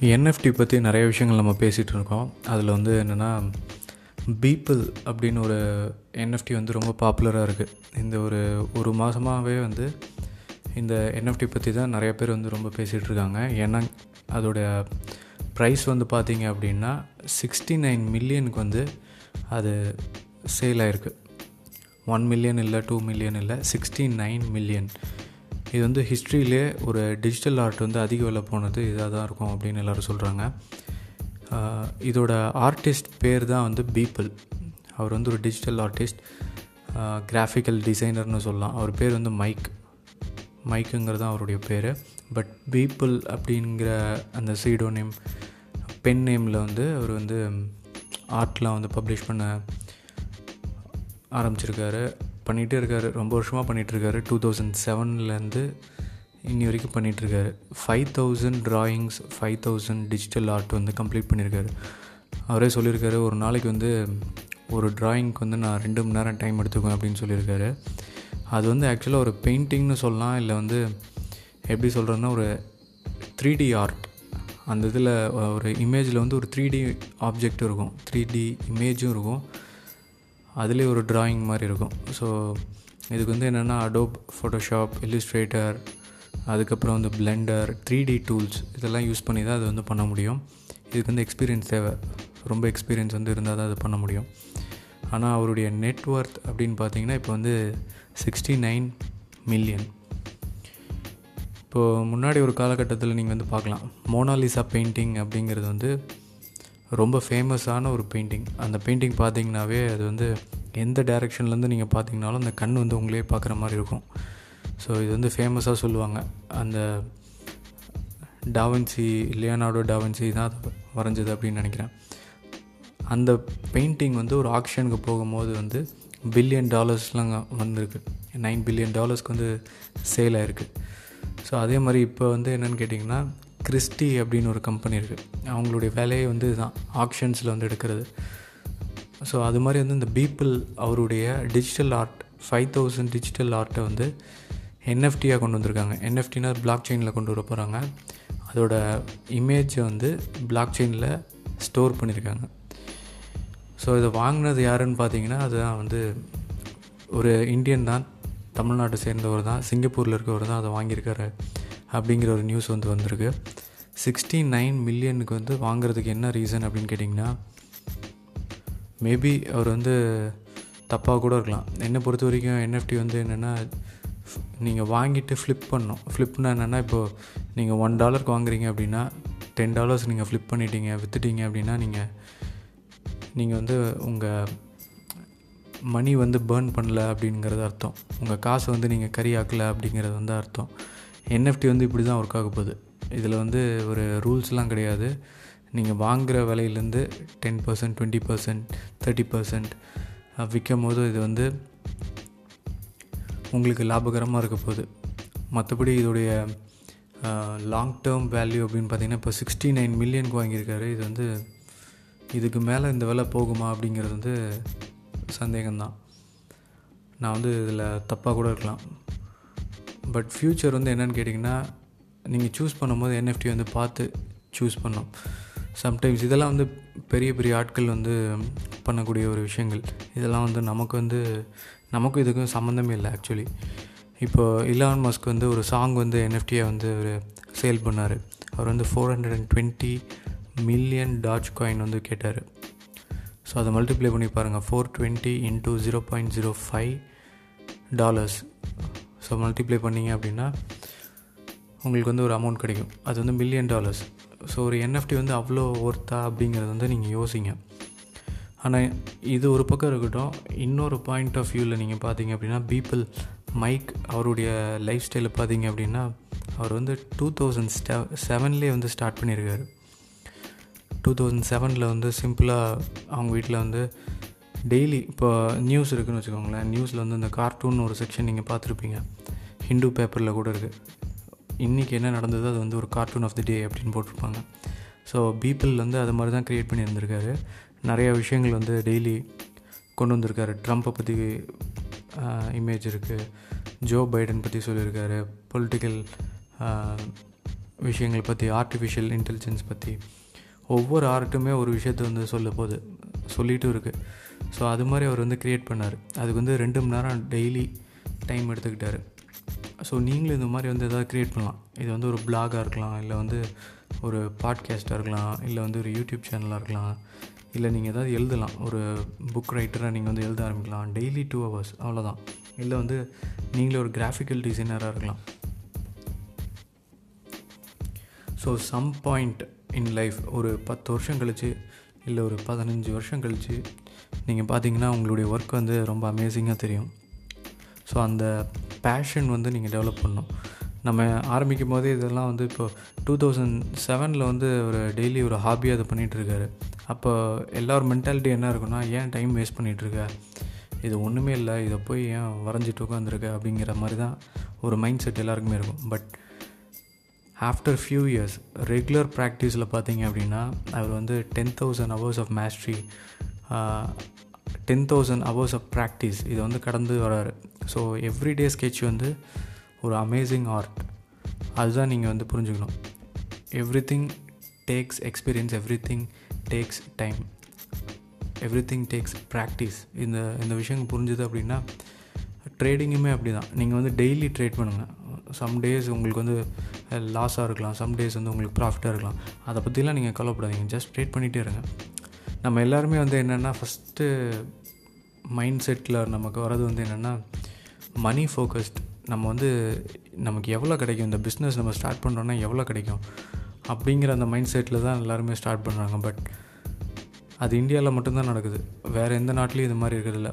NFT பற்றி நிறைய விஷயங்கள் நம்ம பேசிகிட்டு இருக்கோம். அதில் வந்து என்னென்னா பீப்பிள் அப்படின்னு ஒரு என்எஃப்டி வந்து ரொம்ப பாப்புலராக இருக்குது இந்த ஒரு ஒரு மாதமாகவே வந்து இந்த என்எஃப்டி பற்றி தான் நிறைய பேர் வந்து ரொம்ப பேசிகிட்டு இருக்காங்க. ஏன்னா அதோடைய ப்ரைஸ் வந்து பார்த்திங்க அப்படின்னா சிக்ஸ்டி நைன் மில்லியனுக்கு வந்து அது சேல் ஆகிருக்கு ஒன் மில்லியன் இல்லை டூ மில்லியன் இல்லை சிக்ஸ்டி நைன் மில்லியன் இது வந்து ஹிஸ்ட்ரியிலே ஒரு டிஜிட்டல் ஆர்ட் வந்து அதிக விலை போனது இதாக தான் இருக்கும் அப்படின்னு எல்லோரும் சொல்கிறாங்க இதோட ஆர்டிஸ்ட் பேர் தான் வந்து பீப்பிள் அவர் வந்து ஒரு டிஜிட்டல் ஆர்டிஸ்ட் கிராஃபிக்கல் டிசைனர்னு சொல்லலாம். அவர் பேர் வந்து மைக் மைக்குங்கிறது தான் அவருடைய பேர். பட் பீப்புள் அப்படிங்கிற அந்த சீடோ நேம் பென் நேமில் வந்து அவர் வந்து ஆர்ட்லாம் வந்து பப்ளிஷ் பண்ண ஆரம்பிச்சிருக்காரு. பண்ணிகிட்டே இருக்கார். ரொம்ப வருஷமாக பண்ணிகிட்ருக்காரு டூ தௌசண்ட் செவன்லேருந்து இன்னி வரைக்கும் பண்ணிகிட்ருக்காரு five thousand drawings five thousand digital art வந்து கம்ப்ளீட் பண்ணியிருக்காரு அவரே சொல்லியிருக்காரு ஒரு நாளைக்கு வந்து ஒரு ட்ராயிங்க்கு வந்து நான் ரெண்டு மணி நேரம் டைம் எடுத்துக்குவேன் அப்படின்னு சொல்லியிருக்காரு அது வந்து ஆக்சுவலாக ஒரு பெயிண்டிங்னு சொல்லலாம் இல்லை வந்து எப்படி சொல்கிறதுன்னா ஒரு த்ரீ டி ஆர்ட் அந்த இதில் ஒரு இமேஜில் வந்து ஒரு த்ரீ டி ஆப்ஜெக்ட் இருக்கும். த்ரீ டி இமேஜும் இருக்கும். அதுலேயே ஒரு ட்ராயிங் மாதிரி இருக்கும். ஸோ இதுக்கு வந்து என்னென்னா அடோப் ஃபோட்டோஷாப் இல்லுஸ்ட்ரேட்டர் அதுக்கப்புறம் வந்து பிளெண்டர் த்ரீ டி டூல்ஸ் இதெல்லாம் யூஸ் பண்ணி தான் அது வந்து பண்ண முடியும். இதுக்கு வந்து எக்ஸ்பீரியன்ஸ் தேவை. ரொம்ப எக்ஸ்பீரியன்ஸ் வந்து இருந்தால் தான் அது பண்ண முடியும். ஆனால் அவருடைய நெட்ஒர்த் அப்படின்னு பார்த்தீங்கன்னா இப்போ வந்து சிக்ஸ்டி நைன் மில்லியன் இப்போது முன்னாடி ஒரு காலகட்டத்தில் நீங்கள் வந்து பார்க்கலாம். மோனாலிசா பெயிண்டிங் அப்படிங்கிறது வந்து ரொம்ப ஃபேமஸான ஒரு பெயிண்டிங் அந்த பெயிண்டிங் பார்த்தீங்கன்னாவே அது வந்து எந்த டேரெக்ஷன்லேருந்து நீங்கள் பார்த்தீங்கனாலும் அந்த கண் வந்து உங்களே பார்க்குற மாதிரி இருக்கும். ஸோ இது வந்து ஃபேமஸாக சொல்லுவாங்க. அந்த டாவன்சி லியோனார்டோ டாவன்சி தான் வரைஞ்சது அப்படின்னு நினைக்கிறேன். அந்த பெயிண்டிங் வந்து ஒரு ஆக்ஷனுக்கு போகும்போது வந்து பில்லியன் டாலர்ஸ்லாம் வந்திருக்கு. நைன் பில்லியன் டாலர்ஸ்க்கு வந்து சேல் ஆகிருக்கு ஸோ அதே மாதிரி இப்போ வந்து என்னென்னு கேட்டிங்கன்னா கிறிஸ்டி அப்படின்னு ஒரு கம்பெனி இருக்குது அவங்களுடைய வேலையை வந்து இதுதான். ஆக்ஷன்ஸில் வந்து எடுக்கிறது. ஸோ அது மாதிரி வந்து இந்த பீப்புள் அவருடைய digital art five thousand digital ஆர்ட்டை வந்து என்எஃப்டியாக கொண்டு வந்திருக்காங்க. என்எஃப்டினா பிளாக் செயினில் கொண்டு வர போகிறாங்க அதோட இமேஜை வந்து பிளாக் செயினில் ஸ்டோர் பண்ணியிருக்காங்க ஸோ இதை வாங்கினது யாருன்னு பார்த்தீங்கன்னா அதுதான் வந்து ஒரு இந்தியன் தான். தமிழ்நாட்டை சேர்ந்தவர் தான். சிங்கப்பூரில் இருக்கவர் தான் அதை வாங்கியிருக்காரு அப்படிங்கிற ஒரு நியூஸ் வந்து வந்திருக்கு. சிக்ஸ்டி நைன் மில்லியனுக்கு வந்து வாங்குறதுக்கு என்ன ரீசன் அப்படின்னு கேட்டிங்கன்னா மேபி அவர் வந்து தப்பாக கூட இருக்கலாம். என்னை பொறுத்த வரைக்கும் என்எஃப்டி வந்து என்னென்னா நீங்கள் வாங்கிட்டு ஃப்ளிப் பண்ணணும். ஃப்ளிப்னா என்னென்னா இப்போது நீங்கள் ஒன் டாலருக்கு வாங்குறீங்க அப்படின்னா டென் டாலர்ஸ் நீங்கள் ஃப்ளிப் பண்ணிட்டீங்க விற்றுட்டீங்க அப்படின்னா நீங்கள் நீங்கள் வந்து உங்கள் மணி வந்து பேர்ன் பண்ணல அப்படிங்கிறது அர்த்தம். உங்கள் காசை வந்து நீங்கள் கறி ஆக்கலை அப்படிங்கிறது வந்து அர்த்தம். என்எஃப்டி வந்து இப்படி தான் ஒர்க் ஆக போகுது. இதில் வந்து ஒரு ரூல்ஸ்லாம் கிடையாது. நீங்கள் வாங்குகிற விலையிலேருந்து ten percent twenty percent thirty percent விற்கும் போது இது வந்து உங்களுக்கு லாபகரமாக இருக்க போகுது. மற்றபடி இதோடைய லாங் டேர்ம் வேல்யூ அப்படின்னு பார்த்தீங்கன்னா இப்போ சிக்ஸ்டி நைன் மில்லியனுக்கு வாங்கியிருக்காரு. இது வந்து இதுக்கு மேலே இந்த விலை போகுமா அப்படிங்கிறது வந்து சந்தேகம்தான். நான் வந்து இதில் தப்பாக கூட இருக்கலாம். பட் ஃப்யூச்சர் வந்து என்னென்னு கேட்டிங்கன்னா நீங்கள் சூஸ் பண்ணும்போது என்எஃப்டி வந்து பார்த்து சூஸ் பண்ணோம் சம்டைம்ஸ் இதெல்லாம் வந்து பெரிய பெரிய ஆட்கள் வந்து பண்ணக்கூடிய ஒரு விஷயங்கள். இதெல்லாம் வந்து நமக்கு வந்து நமக்கும் இதுக்கும் சம்மந்தமே இல்லை ஆக்சுவலி இப்போது இலான் மஸ்க் வந்து ஒரு சாங் வந்து என்எஃப்டியை வந்து அவர் சேல் பண்ணார். அவர் வந்து four hundred and twenty million Dogecoin வந்து கேட்டார். ஸோ அதை மல்டிப்ளை பண்ணி பாருங்கள் four twenty into zero point zero five dollars so multiply பண்ணிங்க அப்படின்னா உங்களுக்கு வந்து ஒரு அமௌண்ட் கிடைக்கும். அது வந்து மில்லியன் டாலர்ஸ் ஸோ ஒரு என்எஃப்டி வந்து அவ்வளோ ஒர்த்தா அப்படிங்கிறது வந்து நீங்கள் யோசிங்க. ஆனால் இது ஒரு பக்கம் இருக்கட்டும். இன்னொரு பாயிண்ட் ஆஃப் வியூவில் நீங்கள் பார்த்தீங்க அப்படின்னா பீப்புள் மைக் அவருடைய லைஃப் ஸ்டைலை பார்த்தீங்க அப்படின்னா அவர் வந்து டூ தௌசண்ட் செவன்லேயே வந்து ஸ்டார்ட் பண்ணியிருக்காரு டூ தௌசண்ட் செவனில் வந்து சிம்பிளாக அவங்க வீட்டில் வந்து டெய்லி இப்போ நியூஸ் இருக்குதுன்னு வச்சுக்கோங்களேன். நியூஸில் வந்து இந்த கார்ட்டூன் ஒரு செக்ஷன் நீங்கள் பார்த்துருப்பீங்க. ஹிந்து பேப்பரில் கூட இருக்குது இன்றைக்கி என்ன நடந்தது அது வந்து ஒரு கார்ட்டூன் ஆஃப் தி டே அப்படின்னு போட்டிருப்பாங்க. ஸோ பீப்பிள் வந்து அது மாதிரி தான் க்ரியேட் பண்ணியிருந்திருக்காரு. நிறையா விஷயங்கள் வந்து டெய்லி கொண்டு வந்திருக்காரு. ட்ரம்ப்பை பற்றி இமேஜ் இருக்குது ஜோ பைடன் பற்றி சொல்லியிருக்காரு. பொலிட்டிக்கல் விஷயங்கள் பற்றி ஆர்டிஃபிஷியல் இன்டெலிஜென்ஸ் பற்றி ஒவ்வொரு ஆர்ட்டுமே ஒரு விஷயத்தை வந்து சொல்ல போகுது சொல்லிகிட்டும் இருக்குது ஸோ அது மாதிரி அவர் வந்து க்ரியேட் பண்ணார். அதுக்கு வந்து ரெண்டு மணி நேரம் டெய்லி டைம் எடுத்துக்கிட்டார். ஸோ நீங்களும் இந்த மாதிரி வந்து எதாவது க்ரியேட் பண்ணலாம். இது வந்து ஒரு பிளாகாக இருக்கலாம் இல்லை வந்து ஒரு பாட்காஸ்ட்டாக இருக்கலாம் இல்லை வந்து ஒரு யூடியூப் சேனலாக இருக்கலாம் இல்லை நீங்கள் எதாவது எழுதலாம். ஒரு புக் ரைட்டராக நீங்கள் வந்து எழுத ஆரம்பிக்கலாம். டெய்லி டூ ஹவர்ஸ் அவ்வளோதான் இல்லை வந்து நீங்களே ஒரு கிராஃபிக்கல் டிசைனராக இருக்கலாம். So some point in life ஒரு பத்து வருஷம் கழித்து இல்லை ஒரு பதினஞ்சு வருஷம் கழித்து நீங்கள் பார்த்தீங்கன்னா உங்களுடைய ஒர்க் வந்து ரொம்ப அமேசிங்காக தெரியும். ஸோ அந்த பேஷன் வந்து நீங்கள் டெவலப் பண்ணணும். நம்ம ஆரம்பிக்கும் போதே இதெல்லாம் வந்து இப்போ டூ தௌசண்ட் செவனில் வந்து ஒரு டெய்லி ஒரு ஹாபியாக அதை பண்ணிகிட்ருக்காரு அப்போ எல்லோரும் மென்டாலிட்டி என்ன இருக்குன்னா ஏன் டைம் வேஸ்ட் பண்ணிகிட்ருக்க இது ஒன்றுமே இல்லை இதை போய் ஏன் வரைஞ்சிட்டு உட்காந்துருக்க அப்படிங்கிற மாதிரி தான் ஒரு மைண்ட் செட் எல்லாருக்குமே இருக்கும். But after few years regular ப்ராக்டிஸில் பார்த்தீங்க அப்படின்னா அவர் வந்து ten thousand hours of mastery ten thousand hours of practice இதை வந்து கடந்து வராரு. ஸோ எவ்ரிடே ஸ்கெட்ச் வந்து ஒரு அமேசிங் ஆர்ட் அதுதான் நீங்கள் வந்து புரிஞ்சுக்கணும். Everything takes experience everything takes time everything takes practice இந்த இந்த விஷயம் புரிஞ்சுது அப்படின்னா ட்ரேடிங்குமே அப்படி தான் நீங்கள் வந்து டெய்லி ட்ரேட் பண்ணுங்கள் சம் டேஸ் உங்களுக்கு வந்து eh, லாஸாக இருக்கலாம். சம் டேஸ் வந்து உங்களுக்கு ப்ராஃபிட்டாக இருக்கலாம். அதை பற்றிலாம் நீங்கள் கவலைப்படாதீங்க. ஜஸ்ட் ட்ரேட் பண்ணிகிட்டே இருங்க. நம்ம எல்லாருமே வந்து என்னென்னா ஃபஸ்ட்டு மைண்ட் செட்டில் நமக்கு வர்றது வந்து என்னென்னா மணி ஃபோக்கஸ்ட் நம்ம வந்து நமக்கு எவ்வளோ கிடைக்கும்? இந்த பிஸ்னஸ் நம்ம ஸ்டார்ட் பண்ணுறோன்னா எவ்வளோ கிடைக்கும்? அப்படிங்கிற அந்த மைண்ட் செட்டில் தான் எல்லாருமே ஸ்டார்ட் பண்ணுறாங்க பட் அது இந்தியாவில் மட்டும்தான் நடக்குது. வேறு எந்த நாட்டிலையும் இது மாதிரி இருக்கிறதில்ல.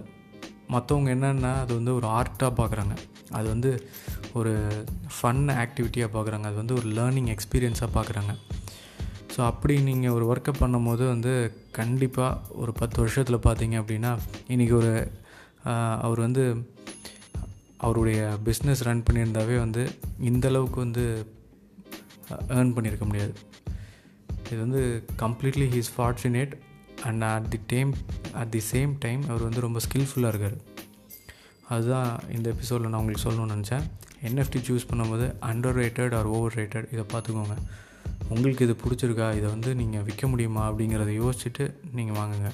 மற்றவங்க என்னென்னா அது வந்து ஒரு ஆர்ட்டாக பார்க்குறாங்க அது வந்து ஒரு ஃபன் ஆக்டிவிட்டியாக பார்க்குறாங்க அது வந்து ஒரு லேர்னிங் எக்ஸ்பீரியன்ஸாக பார்க்குறாங்க ஸோ அப்படி நீங்கள் ஒரு ஒர்க்கை பண்ணும்போது வந்து கண்டிப்பாக ஒரு பத்து வருஷத்தில் பார்த்தீங்க அப்படின்னா இன்றைக்கி ஒரு அவர் வந்து அவருடைய பிஸ்னஸ் ரன் பண்ணியிருந்தாவே வந்து இந்தளவுக்கு வந்து ஏர்ன் பண்ணியிருக்க முடியாது. இது வந்து completely he's fortunate and at the time at the same time அவர் வந்து ரொம்ப ஸ்கில்ஃபுல்லாக இருக்கார். அதுதான் இந்த எபிசோடில் நான் உங்களுக்கு சொல்லணும்னு நினச்சேன். என்எஃப்டி சூஸ் பண்ணும்போது under rated or over rated இதை பார்த்துக்கோங்க. உங்களுக்கு இது பிடிச்சிருக்கா? இதை வந்து நீங்கள் விற்க முடியுமா? அப்படிங்கிறத யோசிச்சுட்டு நீங்கள் வாங்குங்க.